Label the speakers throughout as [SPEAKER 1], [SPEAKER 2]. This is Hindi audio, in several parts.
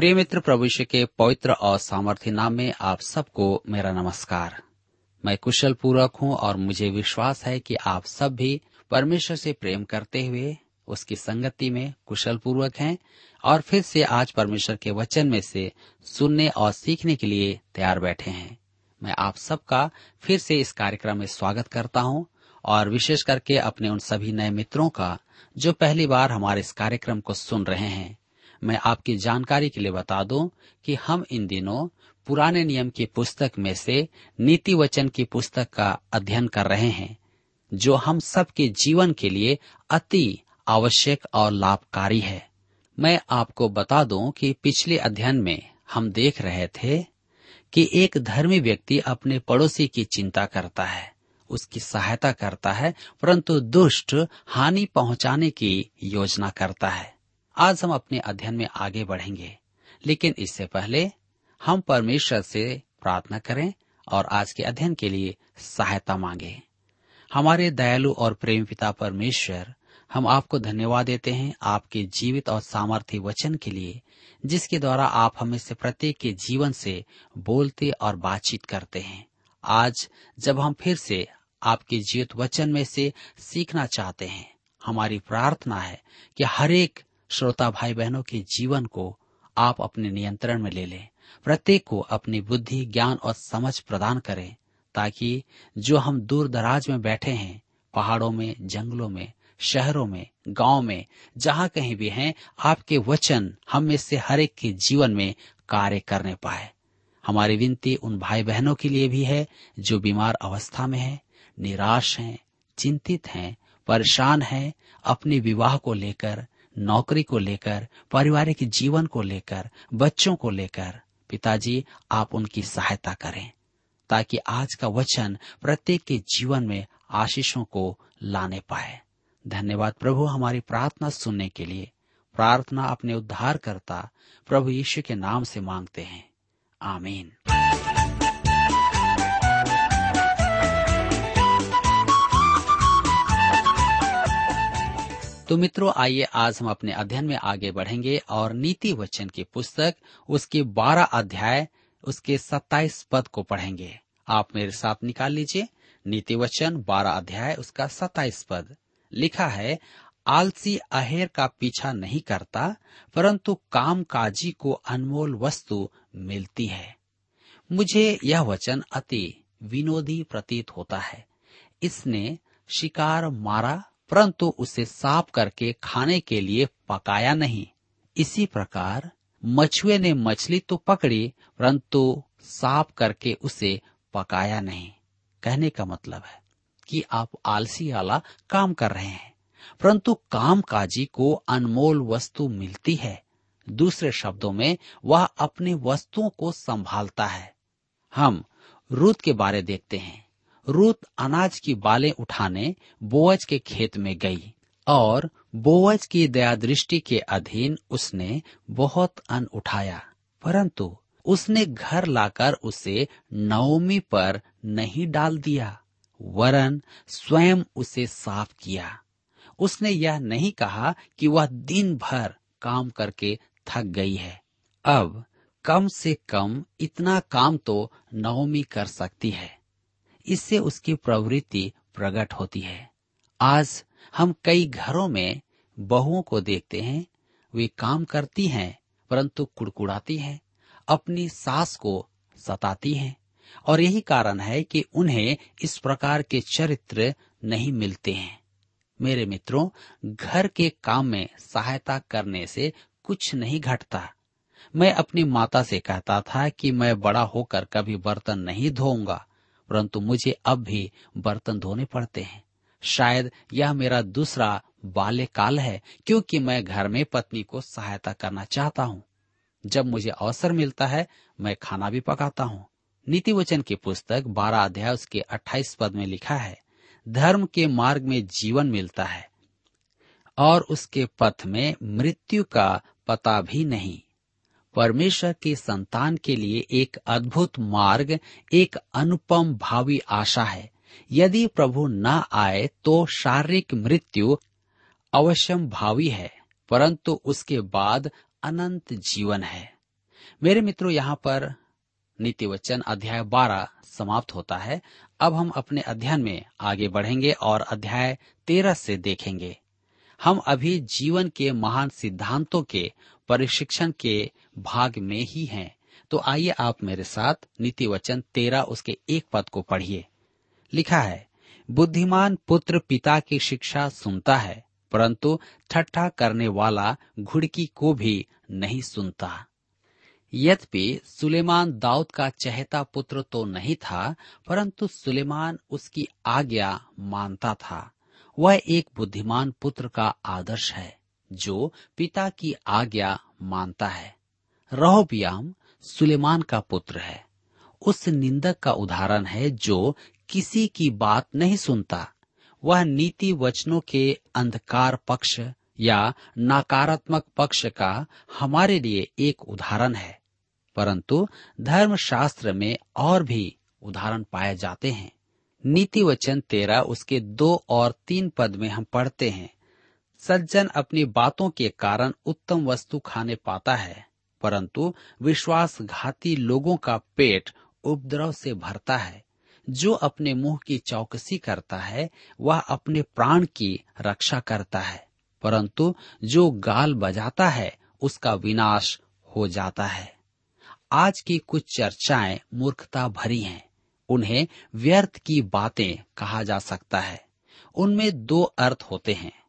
[SPEAKER 1] प्रिय मित्र यीशु के पवित्र और सामर्थ्य नाम में आप सबको मेरा नमस्कार। मैं कुशल पूर्वक हूँ और मुझे विश्वास है कि आप सब भी परमेश्वर से प्रेम करते हुए उसकी संगति में कुशल पूर्वक हैं और फिर से आज परमेश्वर के वचन में से सुनने और सीखने के लिए तैयार बैठे हैं। मैं आप सबका फिर से इस कार्यक्रम में स्वागत करता हूँ और विशेष करके अपने उन सभी नए मित्रों का जो पहली बार हमारे इस कार्यक्रम को सुन रहे हैं। मैं आपकी जानकारी के लिए बता दूँ कि हम इन दिनों पुराने नियम की पुस्तक में से नीति वचन की पुस्तक का अध्ययन कर रहे हैं, जो हम सबके जीवन के लिए अति आवश्यक और लाभकारी है। मैं आपको बता दूँ कि पिछले अध्ययन में हम देख रहे थे कि एक धर्मी व्यक्ति अपने पड़ोसी की चिंता करता है, उसकी सहायता करता है, परंतु दुष्ट हानि पहुँचाने की योजना करता है। आज हम अपने अध्ययन में आगे बढ़ेंगे, लेकिन इससे पहले हम परमेश्वर से प्रार्थना करें और आज के अध्ययन के लिए सहायता मांगे। हमारे दयालु और प्रेम पिता परमेश्वर, हम आपको धन्यवाद देते हैं आपके जीवित और सामर्थ्य वचन के लिए, जिसके द्वारा आप हमें से प्रत्येक के जीवन से बोलते और बातचीत करते हैं। आज जब हम फिर से आपके जीवित वचन में से सीखना चाहते हैं, हमारी प्रार्थना है कि हर एक श्रोता भाई बहनों के जीवन को आप अपने नियंत्रण में ले लें। प्रत्येक को अपनी बुद्धि ज्ञान और समझ प्रदान करें ताकि जो हम दूर दराज में बैठे हैं पहाड़ों में जंगलों में शहरों में गाँव में जहाँ कहीं भी हैं आपके वचन हम में से हर एक के जीवन में कार्य करने पाए। हमारी विनती उन भाई बहनों के लिए भी है जो बीमार अवस्था में हैं, निराश हैं, चिंतित हैं, परेशान हैं, अपने विवाह को लेकर नौकरी को लेकर, पारिवारिक जीवन को लेकर, बच्चों को लेकर, पिताजी, आप उनकी सहायता करें, ताकि आज का वचन प्रत्येक के जीवन में आशीषों को लाने पाए। धन्यवाद प्रभु हमारी प्रार्थना सुनने के लिए। प्रार्थना अपने उद्धार करता प्रभु यीशु के नाम से मांगते हैं। आमीन। तो मित्रों, आइए आज हम अपने अध्ययन में आगे बढ़ेंगे और नीति वचन की पुस्तक, उसके बारह अध्याय, उसके सत्ताईस पद को पढ़ेंगे। आप मेरे साथ निकाल लीजिए। नीति वचन, बारह अध्याय, उसका सत्ताईस पद। लिखा है, आलसी अहेर का पीछा नहीं करता, परंतु काम काजी को अनमोल वस्तु मिलती है। मुझे यह वचन अति विनोदी प्रतीत होता है। इसने शिकार मारा परंतु उसे साफ़ करके खाने के लिए पकाया नहीं। इसी प्रकार मछुए ने मछली तो पकड़ी, परंतु साफ़ करके उसे पकाया नहीं। कहने का मतलब है कि आप आलसी वाला काम कर रहे हैं, परंतु काम काजी को अनमोल वस्तु मिलती है। दूसरे शब्दों में, वह अपनी वस्तुओं को संभालता है। हम रूत के बारे देखते हैं। रूत अनाज की बालें उठाने बोअज के खेत में गई और बोअज की दया दृष्टि के अधीन उसने बहुत अन्न उठाया। परंतु उसने घर लाकर उसे नवमी पर नहीं डाल दिया, वरन स्वयं उसे साफ़ किया। उसने यह नहीं कहा कि वह दिन भर काम करके थक गई है। अब कम से कम इतना काम तो नवमी कर सकती है। इससे उसकी प्रवृत्ति प्रकट होती है। आज हम कई घरों में बहुओं को देखते हैं, वे काम करती हैं, परंतु कुड़कुड़ाती हैं, अपनी सास को सताती हैं, और यही कारण है कि उन्हें इस प्रकार के चरित्र नहीं मिलते हैं। मेरे मित्रों, घर के काम में सहायता करने से कुछ नहीं घटता। मैं अपनी माता से कहता था कि मैं बड़ा होकर कभी बर्तन नहीं धोऊँगा। परंतु मुझे अब भी बर्तन धोने पड़ते हैं। शायद यह मेरा दूसरा बाल्यकाल है, क्योंकि मैं घर में पत्नी को सहायता करना चाहता हूँ। जब मुझे अवसर मिलता है, मैं खाना भी पकाता हूँ। नीति वचन की पुस्तक बारह अध्याय उसके अट्ठाईस पद में लिखा है, धर्म के मार्ग में जीवन मिलता है, और उसके पथ में मृत्यु का पता भी नहीं। परमेश्वर के संतान के लिए एक अद्भुत मार्ग, एक अनुपम भावी आशा है। यदि प्रभु न आए तो शारीरिक मृत्यु अवश्यम भावी है, परंतु उसके बाद अनंत जीवन है। मेरे मित्रों, यहाँ पर नीति वचन अध्याय बारह समाप्त होता है। अब हम अपने अध्ययन में आगे बढ़ेंगे और अध्याय तेरह से देखेंगे। हम अभी जीवन के महान सिद्धांतों के प्रशिक्षण के भाग में ही हैं। तो आइए आप मेरे साथ नीति वचन तेरह उसके एक पद को पढ़िए। लिखा है, बुद्धिमान पुत्र पिता की शिक्षा सुनता है, परंतु ठट्ठा करने वाला घुड़की को भी नहीं सुनता। यद्यपि सुलेमान दाऊद का चहेता पुत्र तो नहीं था, परंतु सुलेमान उसकी आज्ञा मानता था। वह एक बुद्धिमान पुत्र का आदर्श है। जो पिता की आज्ञा मानता है। रहोबियाम सुलेमान का पुत्र है। उस निंदक का उदाहरण है जो किसी की बात नहीं सुनता। वह नीति वचनों के अंधकार पक्ष या नकारात्मक पक्ष का हमारे लिए एक उदाहरण है। परंतु धर्मशास्त्र में और भी उदाहरण पाए जाते हैं। नीति वचन तेरह, उसके दो और तीन पद में हम पढ़ते हैं। सज्जन अपनी बातों के कारण उत्तम वस्तु खाने पाता है, परंतु विश्वासघाती लोगों का पेट उपद्रव से भरता है। जो अपने मुँह की चौकसी करता है, वह अपने प्राण की रक्षा करता है, परंतु जो गाल बजाता है, उसका विनाश हो जाता है। आज की कुछ चर्चाएँ मूर्खता भरी हैं। उन्हें व्यर्थ की बातें कहा जा सकता है। उनमें दो अर्थ होते हैं।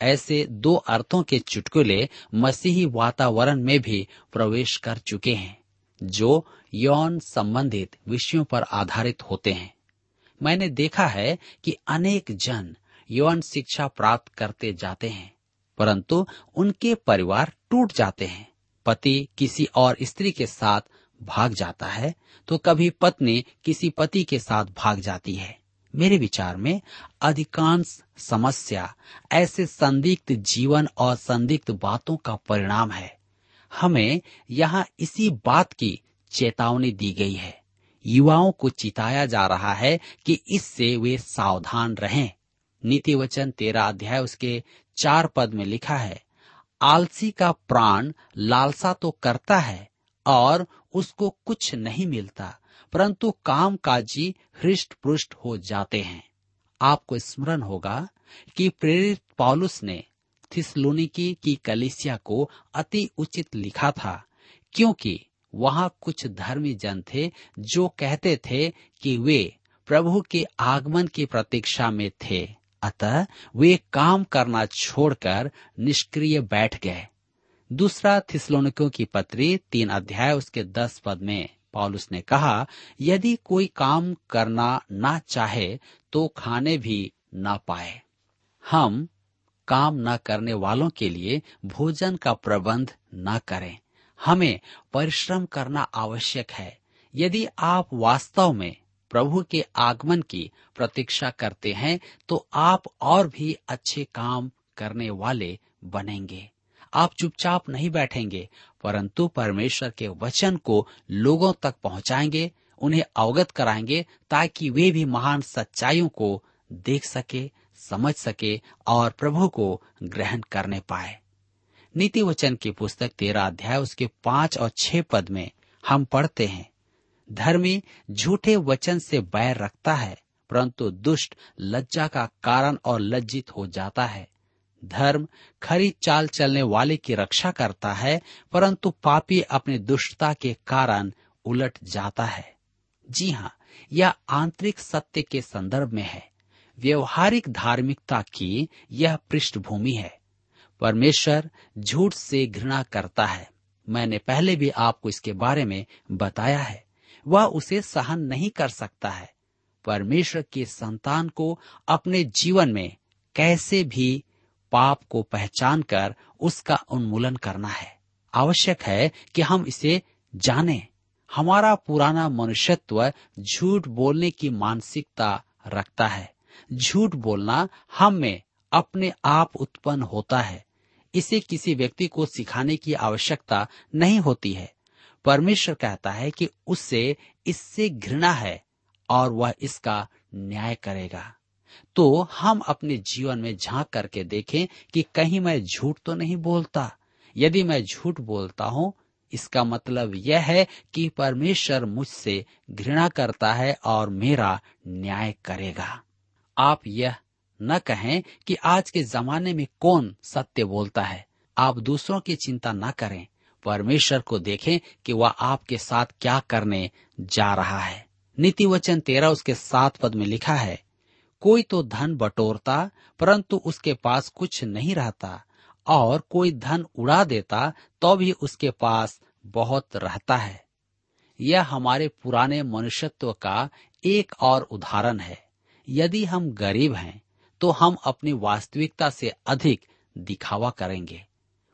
[SPEAKER 1] ऐसे दो अर्थों के चुटकुले मसीही वातावरण में भी प्रवेश कर चुके हैं, जो यौन संबंधित विषयों पर आधारित होते हैं। मैंने देखा है कि अनेक जन यौन शिक्षा प्राप्त करते जाते हैं, परंतु उनके परिवार टूट जाते हैं। पति किसी और स्त्री के साथ भाग जाता है तो कभी पत्नी किसी पति के साथ भाग जाती है। मेरे विचार में अधिकांश समस्या ऐसे संदिग्ध जीवन और संदिग्ध बातों का परिणाम है। हमें यहाँ इसी बात की चेतावनी दी गई है। युवाओं को चिताया जा रहा है कि इससे वे सावधान रहें। नीति वचन तेरा अध्याय उसके चार पद में लिखा है, आलसी का प्राण लालसा तो करता है और उसको कुछ नहीं मिलता। परंतु काम काजी हृष्ट पुष्ट हो जाते हैं। आपको स्मरण होगा कि प्रेरित पॉलुस ने थिसलोनिकी की कलिसिया को अति उचित लिखा था, क्योंकि वहाँ कुछ धर्मी जन थे जो कहते थे कि वे प्रभु के आगमन की प्रतीक्षा में थे, अतः वे काम करना छोड़कर निष्क्रिय बैठ गए। दूसरा थिसलोनिकों की पत्री तीन अध्याय उसके दस पद में पॉलुस ने कहा, यदि कोई काम करना ना चाहे तो खाने भी ना पाए। हम काम न करने वालों के लिए भोजन का प्रबंध न करें। हमें परिश्रम करना आवश्यक है। यदि आप वास्तव में प्रभु के आगमन की प्रतीक्षा करते हैं तो आप और भी अच्छे काम करने वाले बनेंगे। आप चुपचाप नहीं बैठेंगे, परंतु परमेश्वर के वचन को लोगों तक पहुंचाएँगे, उन्हें अवगत कराएँगे, ताकि वे भी महान सच्चाइयों को देख सके, समझ सके और प्रभु को ग्रहण करने पाए। नीति वचन की पुस्तक तेरा अध्याय, उसके पाँच और छह पद में हम पढ़ते हैं, धर्मी झूठे वचन से बैर रखता है, परंतु दुष्ट लज्जा का कारण और लज्जित हो जाता है। धर्म खरी चाल चलने वाले की रक्षा करता है, परंतु पापी अपनी दुष्टता के कारण उलट जाता है। जी हाँ यह आंतरिक सत्य के संदर्भ में है। व्यवहारिक धार्मिकता की यह पृष्ठभूमि है। परमेश्वर झूठ से घृणा करता है। मैंने पहले भी आपको इसके बारे में बताया है। वह उसे सहन नहीं कर सकता है। परमेश्वर के संतान को अपने जीवन में कैसे भी पाप को पहचान कर उसका उन्मूलन करना है। आवश्यक है कि हम इसे जानें। हमारा पुराना मनुष्यत्व झूठ बोलने की मानसिकता रखता है। झूठ बोलना हम में अपने आप उत्पन्न होता है। इसे किसी व्यक्ति को सिखाने की आवश्यकता नहीं होती है। परमेश्वर कहता है कि उससे इससे घृणा है और वह इसका न्याय करेगा। तो हम अपने जीवन में झाँक करके देखें कि कहीं मैं झूठ तो नहीं बोलता। यदि मैं झूठ बोलता हूँ, इसका मतलब यह है कि परमेश्वर मुझसे घृणा करता है और मेरा न्याय करेगा। आप यह न कहें कि आज के जमाने में कौन सत्य बोलता है। आप दूसरों की चिंता न करें। परमेश्वर को देखें कि वह आपके साथ क्या करने जा रहा है। नीति वचन तेरह उसके सात पद में लिखा है कोई तो धन बटोरता, परंतु उसके पास कुछ नहीं रहता, और कोई धन उड़ा देता तो भी उसके पास बहुत रहता है। यह हमारे पुराने मनुष्यत्व का एक और उदाहरण है। यदि हम गरीब हैं तो हम अपनी वास्तविकता से अधिक दिखावा करेंगे।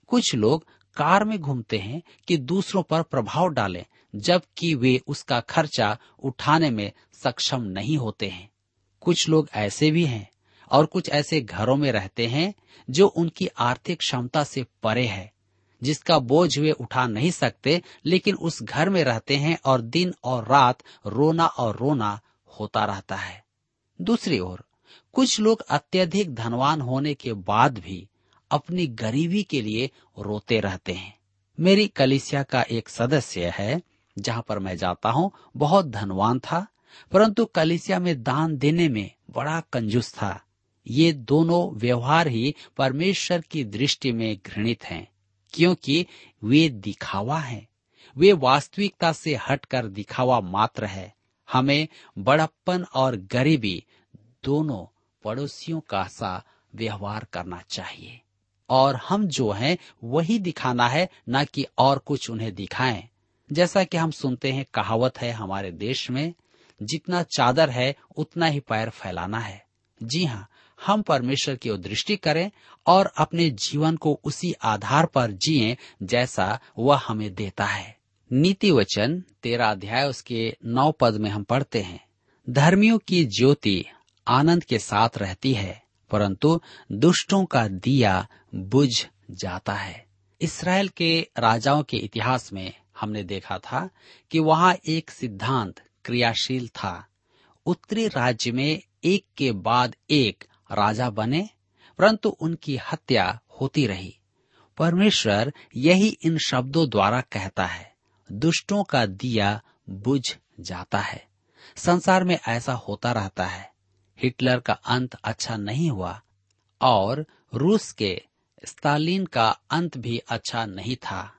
[SPEAKER 1] कुछ लोग कार में घूमते हैं कि दूसरों पर प्रभाव डालें, जबकि वे उसका खर्चा उठाने में सक्षम नहीं होते हैं। कुछ लोग ऐसे भी हैं और कुछ ऐसे घरों में रहते हैं जो उनकी आर्थिक क्षमता से परे है, जिसका बोझ वे उठा नहीं सकते, लेकिन उस घर में रहते हैं और दिन और रात रोना और रोना होता रहता है। दूसरी ओर, कुछ लोग अत्यधिक धनवान होने के बाद भी अपनी गरीबी के लिए रोते रहते हैं। मेरी कलिसिया का एक सदस्य है, जहाँ पर मैं जाता हूँ, बहुत धनवान था परंतु कलिसिया में दान देने में बड़ा कंजूस था। ये दोनों व्यवहार ही परमेश्वर की दृष्टि में घृणित हैं, क्योंकि वे दिखावा हैं। वे वास्तविकता से हटकर दिखावा मात्र है। हमें बड़प्पन और गरीबी दोनों पड़ोसियों का सा व्यवहार करना चाहिए। और हम जो हैं, वही दिखाना है, न कि और कुछ उन्हें दिखाएँ। जैसा कि हम सुनते हैं, कहावत है हमारे देश में जितना चादर है, उतना ही पैर फैलाना है। जी हाँ हम परमेश्वर की ओर दृष्टि करें और अपने जीवन को उसी आधार पर जिए जैसा वह हमें देता है। नीति वचन तेरा अध्याय, उसके नौ पद में हम पढ़ते हैं। धर्मियों की ज्योति आनंद के साथ रहती है, परंतु दुष्टों का दिया बुझ जाता है। इसराइल के राजाओं के इतिहास में हमने देखा था कि वहाँ एक सिद्धांत क्रियाशील था। उत्तरी राज्य में एक के बाद एक राजा बने, परंतु उनकी हत्या होती रही। परमेश्वर यही इन शब्दों द्वारा कहता है, दुष्टों का दिया बुझ जाता है। संसार में ऐसा होता रहता है, हिटलर का अंत अच्छा नहीं हुआ, और रूस के स्टालिन का अंत भी अच्छा नहीं था।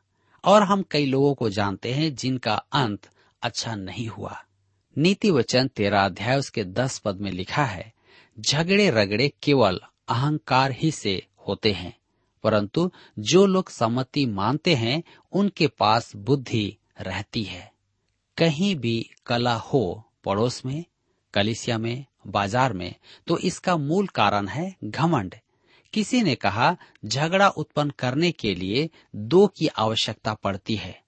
[SPEAKER 1] और हम कई लोगों को जानते हैं जिनका अंत अच्छा नहीं हुआ। नीति वचन तेरा अध्याय उसके दस पद में लिखा है झगड़े रगड़े केवल अहंकार ही से होते हैं, परंतु जो लोग सम्मति मानते हैं, उनके पास बुद्धि रहती है। कहीं भी कला हो पड़ोस में, कलिसिया में, बाज़ार में तो इसका मूल कारण है घमंड। किसी ने कहा, झगड़ा उत्पन्न करने के लिए दो की आवश्यकता पड़ती है,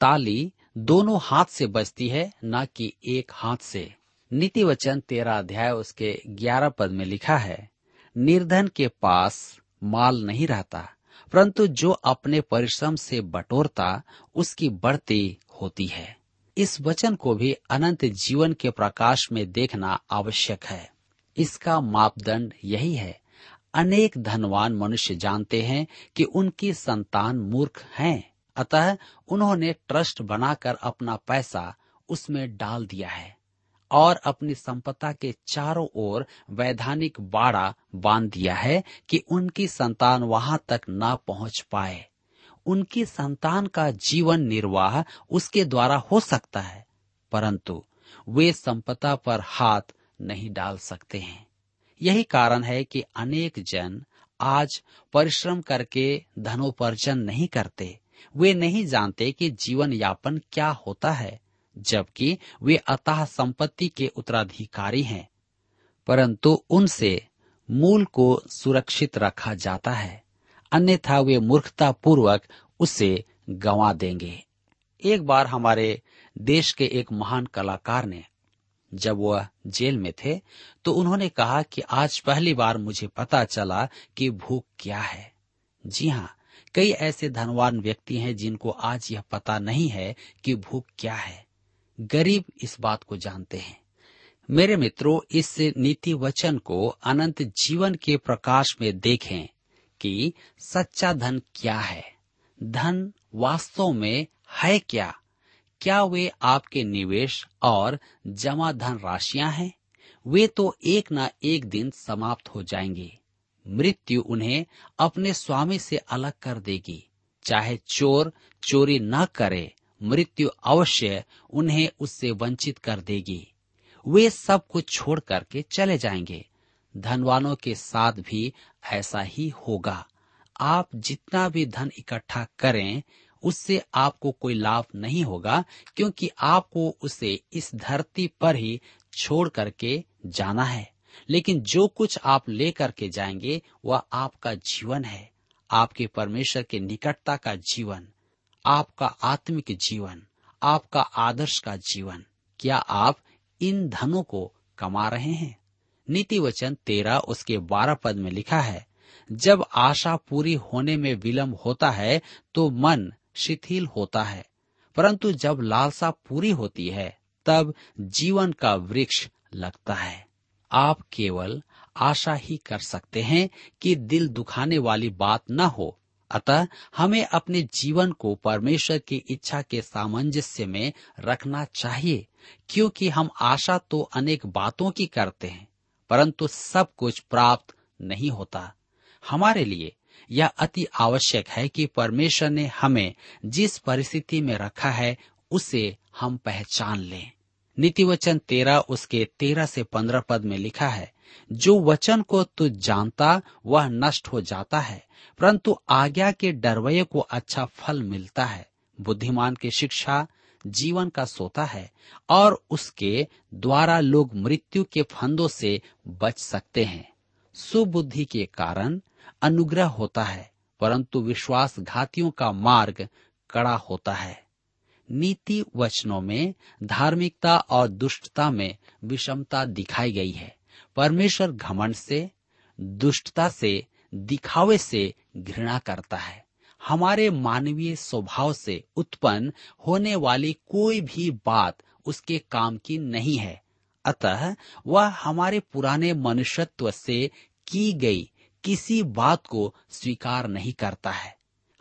[SPEAKER 1] ताली दोनों हाथ से बचती है, न कि एक हाथ से। नीति वचन तेरा अध्याय, उसके ग्यारह पद में लिखा है, निर्धन के पास माल नहीं रहता, परंतु जो अपने परिश्रम से बटोरता, उसकी बढ़ती होती है। इस वचन को भी अनंत जीवन के प्रकाश में देखना आवश्यक है। इसका मापदंड यही है। अनेक धनवान मनुष्य जानते हैं कि उनकी संतान मूर्ख हैं। अतः उन्होंने ट्रस्ट बनाकर अपना पैसा उसमें डाल दिया है और अपनी संपदा के चारों ओर वैधानिक बाड़ा बाँध दिया है कि उनकी संतान वहाँ तक न पहुँच पाए। उनकी संतान का जीवन निर्वाह उसके द्वारा हो सकता है, परंतु वे संपदा पर हाथ नहीं डाल सकते हैं। यही कारण है कि अनेक जन आज परिश्रम करके धनोपार्जन नहीं करते। वे नहीं जानते कि जीवन यापन क्या होता है, जबकि वे अतः संपत्ति के उत्तराधिकारी हैं, परंतु उनसे मूल को सुरक्षित रखा जाता है, अन्यथा वे मूर्खता पूर्वक उसे गंवा देंगे। एक बार हमारे देश के एक महान कलाकार ने, जब वह जेल में थे तो उन्होंने कहा कि आज पहली बार मुझे पता चला कि भूख क्या है। जी हाँ कई ऐसे धनवान व्यक्ति हैं जिनको आज यह पता नहीं है कि भूख क्या है। गरीब इस बात को जानते हैं। मेरे मित्रों, इस नीति वचन को अनंत जीवन के प्रकाश में देखें कि सच्चा धन क्या है। धन वास्तव में है क्या? क्या वे आपके निवेश और जमा धन राशियाँ हैं? वे तो एक ना एक दिन समाप्त हो जाएँगे। मृत्यु उन्हें अपने स्वामी से अलग कर देगी। चाहे चोर चोरी न करे, मृत्यु अवश्य उन्हें उससे वंचित कर देगी। वे सब कुछ छोड़ करके चले जाएँगे। धनवानों के साथ भी ऐसा ही होगा। आप जितना भी धन इकट्ठा करें, उससे आपको कोई लाभ नहीं होगा, क्योंकि आपको उसे इस धरती पर ही छोड़ करके जाना है। लेकिन जो कुछ आप लेकर के जाएँगे, वह आपका जीवन है। आपके परमेश्वर के निकटता का जीवन, आपका आत्मिक जीवन, आपका आदर्श का जीवन। क्या आप इन धनों को कमा रहे हैं? नीति वचन तेरह, उसके बारह पद में लिखा है, जब आशा पूरी होने में विलंब होता है तो मन शिथिल होता है। परंतु जब लालसा पूरी होती है, तब जीवन का वृक्ष लगता है। आप केवल आशा ही कर सकते हैं कि दिल दुखाने वाली बात न हो। अतः हमें अपने जीवन को परमेश्वर की इच्छा के सामंजस्य में रखना चाहिए, क्योंकि हम आशा तो अनेक बातों की करते हैं, परंतु सब कुछ प्राप्त नहीं होता। हमारे लिए यह अति आवश्यक है कि परमेश्वर ने हमें जिस परिस्थिति में रखा है, उसे हम पहचान लें। नीति वचन तेरह उसके तेरह से पंद्रह पद में लिखा है। जो वचन को तू जानता, वह नष्ट हो जाता है। परंतु आज्ञा के डरवये को अच्छा फल मिलता है। बुद्धिमान की शिक्षा जीवन का सोता है, और उसके द्वारा लोग मृत्यु के फंदों से बच सकते हैं। सुबुद्धि के कारण अनुग्रह होता है, परंतु विश्वासघातियों का मार्ग कड़ा होता है। नीति वचनों में, धार्मिकता और दुष्टता में विषमता दिखाई गई है। परमेश्वर घमंड से, दुष्टता से, दिखावे से घृणा करता है। हमारे मानवीय स्वभाव से उत्पन्न होने वाली कोई भी बात उसके काम की नहीं है। अतः वह हमारे पुराने मनुष्यत्व से की गई किसी बात को स्वीकार नहीं करता है।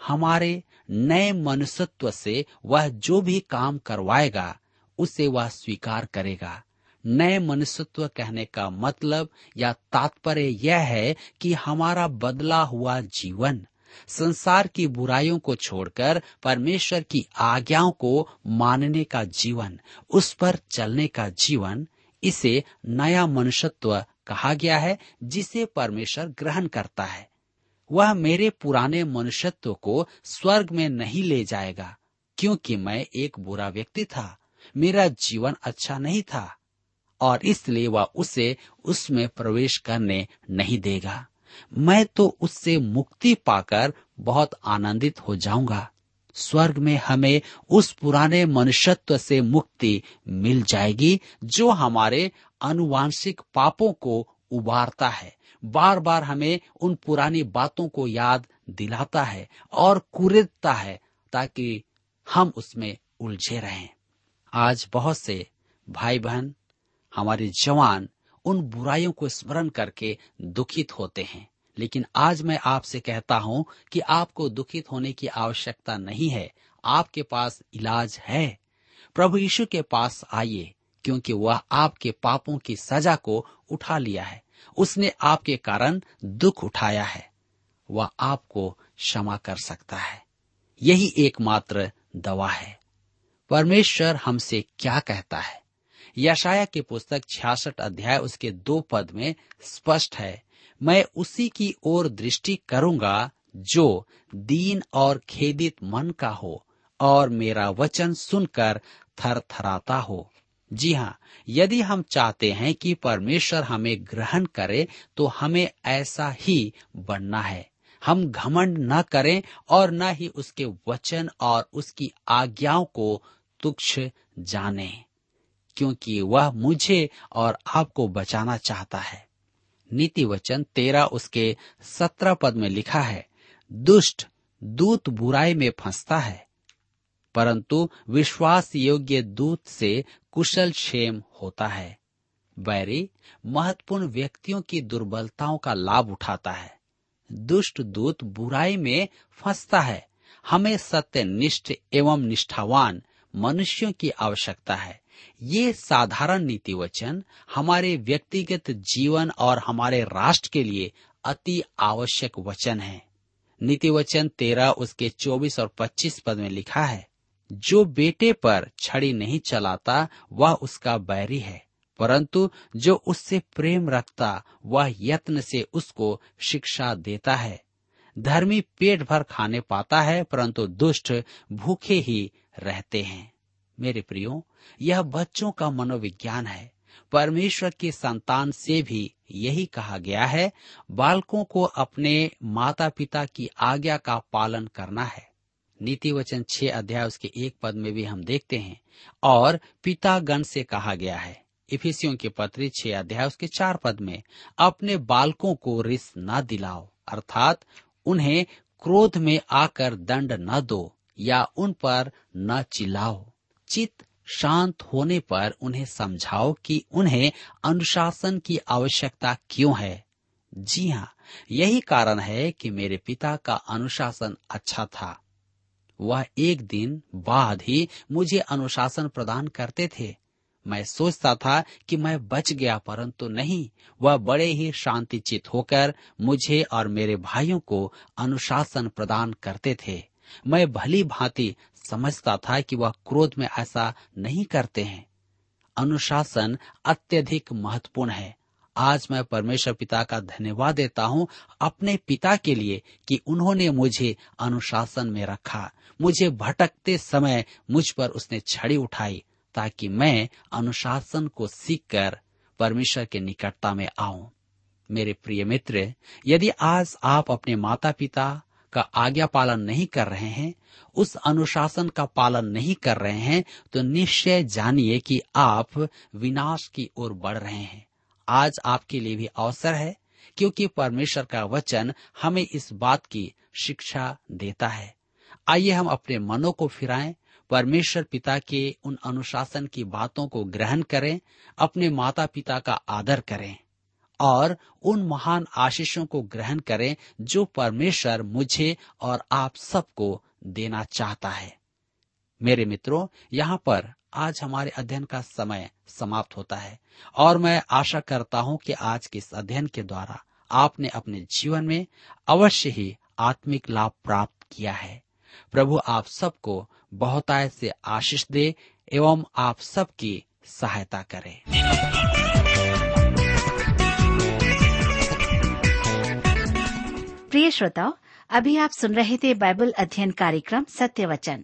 [SPEAKER 1] हमारे नए मनुष्यत्व से वह जो भी काम करवाएगा, उसे वह स्वीकार करेगा। नए मनुष्यत्व कहने का मतलब या तात्पर्य यह है कि हमारा बदला हुआ जीवन, संसार की बुराइयों को छोड़कर परमेश्वर की आज्ञाओं को मानने का जीवन, उस पर चलने का जीवन, इसे नया मनुष्यत्व कहा गया है, जिसे परमेश्वर ग्रहण करता है। वह मेरे पुराने मनुष्यत्व को स्वर्ग में नहीं ले जाएगा, क्योंकि मैं एक बुरा व्यक्ति था। मेरा जीवन अच्छा नहीं था, और इसलिए वह उसे उसमें प्रवेश करने नहीं देगा। मैं तो उससे मुक्ति पाकर बहुत आनंदित हो जाऊँगा। स्वर्ग में हमें उस पुराने मनुष्यत्व से मुक्ति मिल जाएगी, जो हमारे अनुवांशिक पापों को उबारता है। बार बार हमें उन पुरानी बातों को याद दिलाता है और कुरेदता है ताकि हम उसमें उलझे रहें। आज बहुत से भाई बहन हमारे जवान उन बुराइयों को स्मरण करके दुखित होते हैं। लेकिन आज मैं आपसे कहता हूँ कि आपको दुखित होने की आवश्यकता नहीं है। आपके पास इलाज है। प्रभु यीशु के पास आइए, क्योंकि वह आपके पापों की सजा को उठा लिया है। उसने आपके कारण दुख उठाया है, वह आपको क्षमा कर सकता है। यही एकमात्र दवा है। परमेश्वर हमसे क्या कहता है? यशाया की पुस्तक छियासठ अध्याय उसके दो पद में स्पष्ट है, मैं उसी की ओर दृष्टि करूँगा जो दीन और खेदित मन का हो और मेरा वचन सुनकर थर थराता हो। जी हाँ यदि हम चाहते हैं कि परमेश्वर हमें ग्रहण करे तो हमें ऐसा ही बनना है। हम घमंड न करें और न ही उसके वचन और उसकी आज्ञाओं को तुच्छ जाने, क्योंकि वह मुझे और आपको बचाना चाहता है। नीति वचन तेरा उसके सत्रह पद में लिखा है, दुष्ट दूत बुराई में फंसता है, परंतु विश्वास योग्य दूत से कुशल क्षेम होता है। बैरी महत्वपूर्ण व्यक्तियों की दुर्बलताओं का लाभ उठाता है। दुष्ट दूत बुराई में फंसता है। हमें सत्यनिष्ठ एवं निष्ठावान मनुष्यों की आवश्यकता है। ये साधारण नीति वचन हमारे व्यक्तिगत जीवन और हमारे राष्ट्र के लिए अति आवश्यक वचन है। नीति वचन तेरह, उसके चौबीस और पच्चीस पद में लिखा है जो बेटे पर छड़ी नहीं चलाता, वह उसका बैरी है। परंतु जो उससे प्रेम रखता, वह यत्न से उसको शिक्षा देता है। धर्मी पेट भर खाने पाता है, परंतु दुष्ट भूखे ही रहते हैं। मेरे प्रियो, यह बच्चों का मनोविज्ञान है। परमेश्वर की संतान से भी यही कहा गया है, बालकों को अपने माता पिता की आज्ञा का पालन करना है। नीति वचन छह अध्याय उसके एक पद में भी हम देखते हैं। और पिता गण से कहा गया है, इफिसियों के पत्री छह अध्याय उसके चार पद में, अपने बालकों को रिस न दिलाओ, अर्थात उन्हें क्रोध में आकर दंड न दो या उन पर न चिल्लाओ। चित्त शांत होने पर उन्हें समझाओ कि उन्हें अनुशासन की आवश्यकता क्यों है। जी हाँ यही कारण है कि मेरे पिता का अनुशासन अच्छा था। वह एक दिन बाद ही मुझे अनुशासन प्रदान करते थे। मैं सोचता था कि मैं बच गया, परंतु नहीं। वह बड़े ही शांति चित होकर मुझे और मेरे भाइयों को अनुशासन प्रदान करते थे। मैं भली भांति समझता था कि वह क्रोध में ऐसा नहीं करते हैं। अनुशासन अत्यधिक महत्वपूर्ण है। आज मैं परमेश्वर पिता का धन्यवाद देता हूँ अपने पिता के लिए कि उन्होंने मुझे अनुशासन में रखा। मुझे भटकते समय मुझ पर उसने छड़ी उठाई ताकि मैं अनुशासन को सीखकर परमेश्वर के निकटता में आऊँ। मेरे प्रिय मित्र, यदि आज आप अपने माता पिता का आज्ञा पालन नहीं कर रहे हैं, उस अनुशासन का पालन नहीं कर रहे हैं तो निश्चय जानिए कि आप विनाश की ओर बढ़ रहे हैं। आज आपके लिए भी अवसर है, क्योंकि परमेश्वर का वचन हमें इस बात की शिक्षा देता है। आइए हम अपने मनों को फिराएँ, परमेश्वर पिता के उन अनुशासन की बातों को ग्रहण करें, अपने माता पिता का आदर करें, और उन महान आशीषों को ग्रहण करें जो परमेश्वर मुझे और आप सबको देना चाहता है। मेरे मित्रों, यहाँ पर आज हमारे अध्ययन का समय समाप्त होता है और मैं आशा करता हूँ कि आज के इस अध्ययन के द्वारा आपने अपने जीवन में अवश्य ही आत्मिक लाभ प्राप्त किया है। प्रभु आप सबको बहुतायत से आशीष दे एवं आप सबकी सहायता करे।
[SPEAKER 2] प्रिय श्रोताओ, अभी आप सुन रहे थे बाइबल अध्ययन कार्यक्रम सत्य वचन।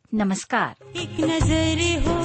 [SPEAKER 2] नमस्कार।
[SPEAKER 3] एक नज़र हो